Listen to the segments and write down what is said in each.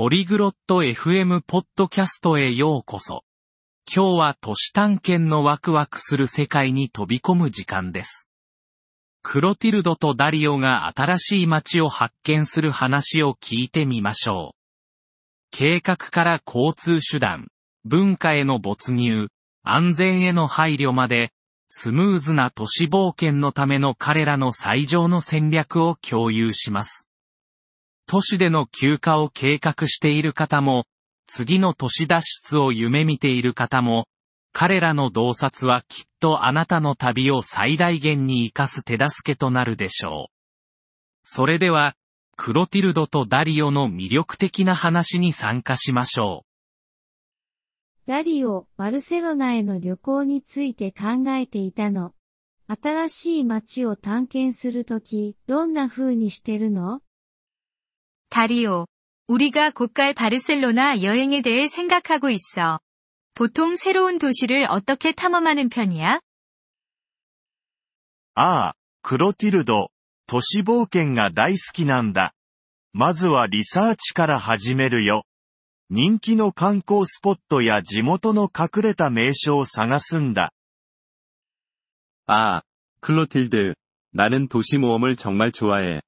ポリグロット FM ポッドキャストへようこそ。今日は都市探検のワクワクする世界に飛び込む時間です。クロティルドとダリオが新しい街を発見する話を聞いてみましょう。計画から交通手段、文化への没入、安全への配慮まで、スムーズな都市冒険のための彼らの最上の戦略を共有します。都市での休暇を計画している方も、次の都市脱出を夢見ている方も、彼らの洞察はきっとあなたの旅を最大限に活かす手助けとなるでしょう。それでは、クロティルドとダリオの魅力的な話に参加しましょうダリオ、バルセロナへの旅行について考えていたの。新しい街を探検するとき、どんな風にしてるの？ 다리오, 우리가 곧 갈 바르셀로나 여행에 대해 생각하고 있어. 보통 새로운 도시를 어떻게 탐험하는 편이야? ああ、クロティルド、都市冒険が大好きなんだ。まずはリサーチから始めるよ。人気の観光スポットや地元の隠れた名所を探すんだ。 아, 클로틸드. 나는 도시 모험을 정말 좋아해.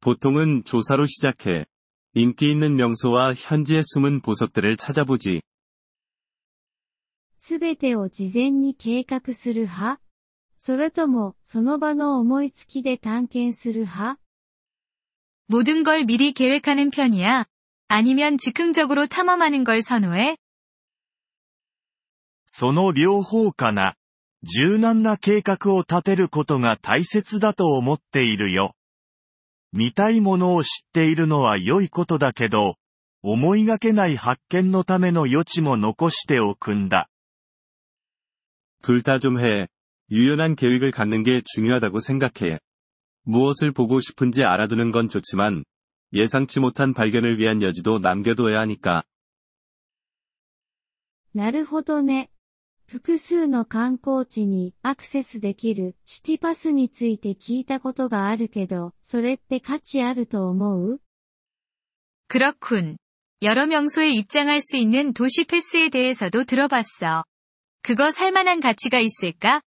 보통은 조사로 시작해. 인기 있는 명소와 현지의 숨은 보석들을 찾아보지. すべてを事前に計画する派それとも、その場の思いつきで探検する派 모든 걸 미리 계획하는 편이야? 아니면 즉흥적으로 탐험하는 걸 선호해? その両方かな。柔軟な計画を立てることが大切だと思っているよ。 見たいものを知っているのは良いことだけど、思いがけない発見のための余地も残しておくんだ。 둘 다 좀 해. 유연한 계획을 갖는 게 중요하다고 생각해. 무엇을 보고 싶은지 알아두는 건 좋지만, 예상치 못한 발견을 위한 여지도 남겨둬야 하니까. なるほどね。 複数の観光地にアクセスできるシティパスについて聞いたことがあるけど、それって価値あると思う 그렇군. 여러 명소에 입장할 수 있는 도시 패스에 대해서도 들어봤어. 그거 살만한 가치가 있을까?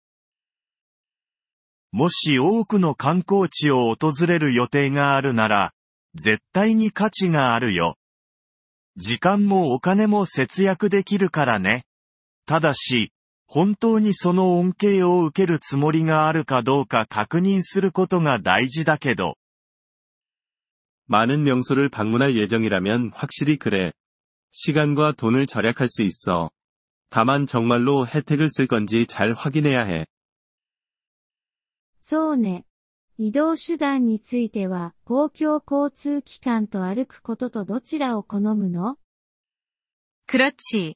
もし多くの観光地を訪れる予定があるなら、絶対に価値があるよ。時間もお金も節約できるからね。 ただし、本当にその恩恵を受けるつもりがあるかどうか確認することが大事だけど、 많은 명소를 방문할 예정이라면 확실히 그래. 시간과 돈을 절약할 수 있어. 다만 정말로 혜택을 쓸 건지 잘 확인해야 해. そうね。移動手段については、公共交通機関と歩くこととどちらを好むの 그렇지.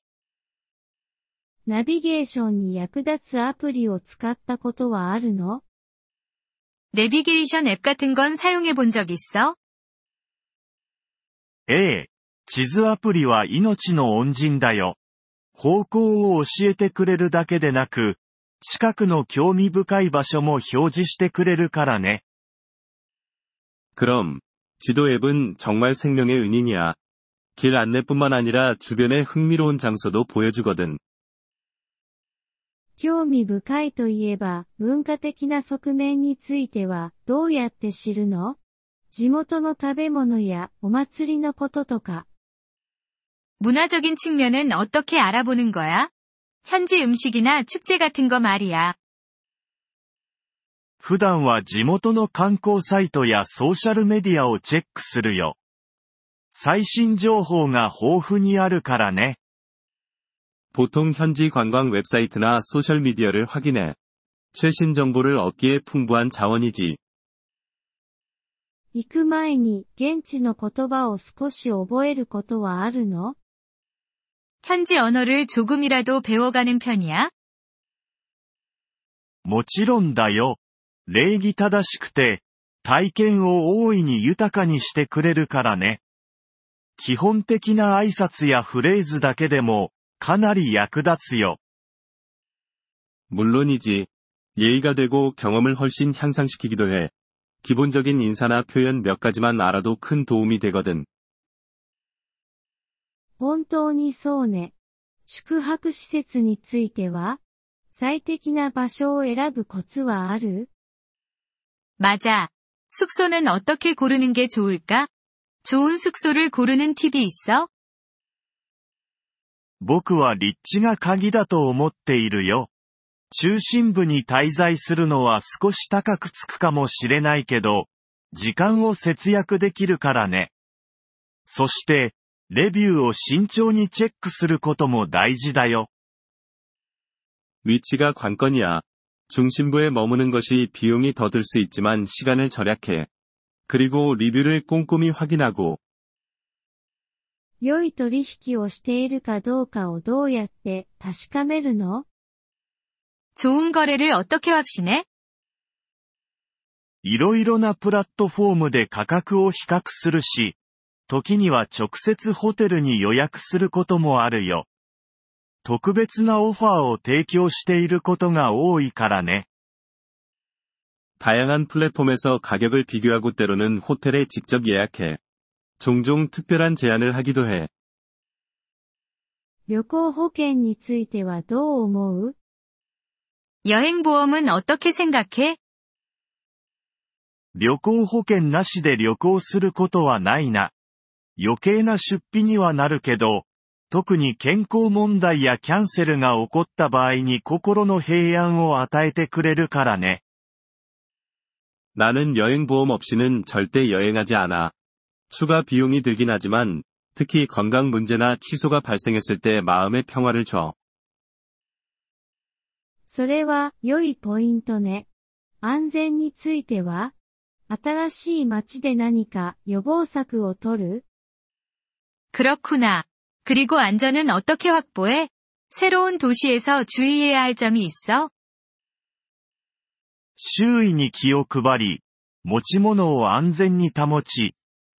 ナビゲーションに役立つアプリを使ったことはあるの 내비게이션 앱 같은 건 사용해 본 적 있어? ええ。地図アプリは命の恩人だよ。方向を教えてくれるだけでなく、近くの興味深い場所も表示してくれるからね。 그럼, 지도 앱은 정말 생명의 은인이야. 길 안내뿐만 아니라 주변의 흥미로운 장소도 보여주거든. 興味深いといえば、文化的な側面については、どうやって知るの地元の食べ物やお祭りのこととか。 문화적인 측면은 어떻게 알아보는 거야? 현지 음식이나 축제 같은 거 말이야. 普段は地元の観光サイトやソーシャルメディアをチェックするよ。最新情報が豊富にあるからね。 보통 현지 관광 웹사이트나 소셜미디어를 확인해. 최신 정보를 얻기에 풍부한 자원이지. 行く前に現地の言葉を少し覚えることはあるの 현지 언어를 조금이라도 배워가는 편이야? もちろんだよ。礼儀正しくて、体験を大いに豊かにしてくれるからね。基本的な挨拶やフレーズだけでも、 かなり役立つよ。 물론이지. 예의가 되고 경험을 훨씬 향상시키기도 해. 기본적인 인사나 표현 몇 가지만 알아도 큰 도움이 되거든. 本当にそうね。宿泊施設については最適な場所を選ぶコツはある 맞아. 숙소는 어떻게 고르는 게 좋을까? 좋은 숙소를 고르는 팁이 있어? 僕は立地が鍵だと思っているよ。中心部に滞在するのは少し高くつくかもしれないけど、時間を節約できるからね。そして、レビューを慎重にチェックすることも大事だよ。 위치가 관건이야. 중심부에 머무는 것이 비용이 더 들 수 있지만 시간을 절약해. 그리고 리뷰를 꼼꼼히 확인하고 良い取引をしているかどうかをどうやって確かめるの 좋은 거래를 어떻게 확신해? いろいろなプラットフォームで価格を比較するし、時には直接ホテルに予約することもあるよ。特別なオファーを提供していることが多いからね。 다양한 플랫폼에서 가격을 비교하고 때로는 호텔에 직접 예약해. 종종 특별한 제안을 하기도 해. 旅行保険についてはどう思う 여행보험은 어떻게 생각해? 旅行保険なしで旅行することはないな。余計な出費にはなるけど、特に健康問題やキャンセルが起こった場合に心の平安を与えてくれるからね。 나는 여행보험 없이는 절대 여행하지 않아. 추가 비용이 들긴 하지만, 특히 건강 문제나 취소가 발생했을 때 마음의 평화를 줘. それは良いポイントね。安全については新しい街で何か予防策を取る 그렇구나. 그리고 안전은 어떻게 확보해? 새로운 도시에서 주의해야 할 점이 있어? 周囲に気を配り、持ち物を安全に保ち、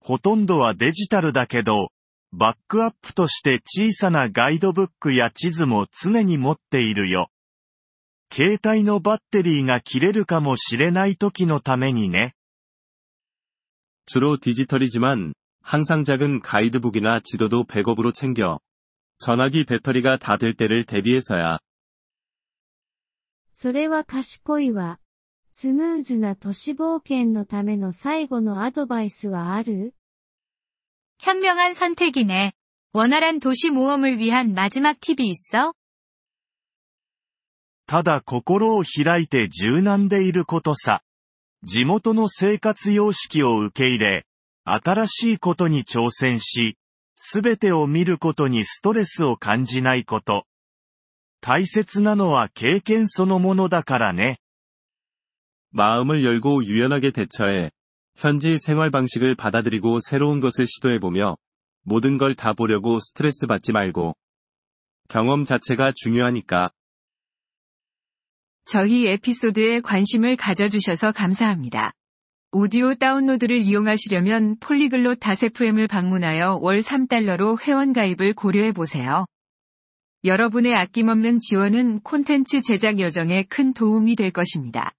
ほとんどはデジタルだけど、バックアップとして小さなガイドブックや地図も常に持っているよ。携帯のバッテリーが切れるかもしれない時のためにね。 주로 디지털이지만, 항상 작은 가이드북이나 지도도 백업으로 챙겨. 전화기 배터리가 다 될 때를 대비해서야. それは賢いわ。 スムーズな都市冒険のための最後のアドバイスはある 현명한 선택이네. 원활한 도시 모험을 위한 마지막 팁이 있어? ただ心を開いて柔軟でいることさ。地元の生活様式を受け入れ、新しいことに挑戦し、すべてを見ることにストレスを感じないこと。大切なのは経験そのものだからね。 마음을 열고 유연하게 대처해. 현지 생활 방식을 받아들이고 새로운 것을 시도해보며, 모든 걸 다 보려고 스트레스 받지 말고. 경험 자체가 중요하니까. 저희 에피소드에 관심을 가져주셔서 감사합니다. 오디오 다운로드를 이용하시려면 폴리글롯 다세프엠을 방문하여 월 3달러로 회원가입을 고려해보세요. 여러분의 아낌없는 지원은 콘텐츠 제작 여정에 큰 도움이 될 것입니다.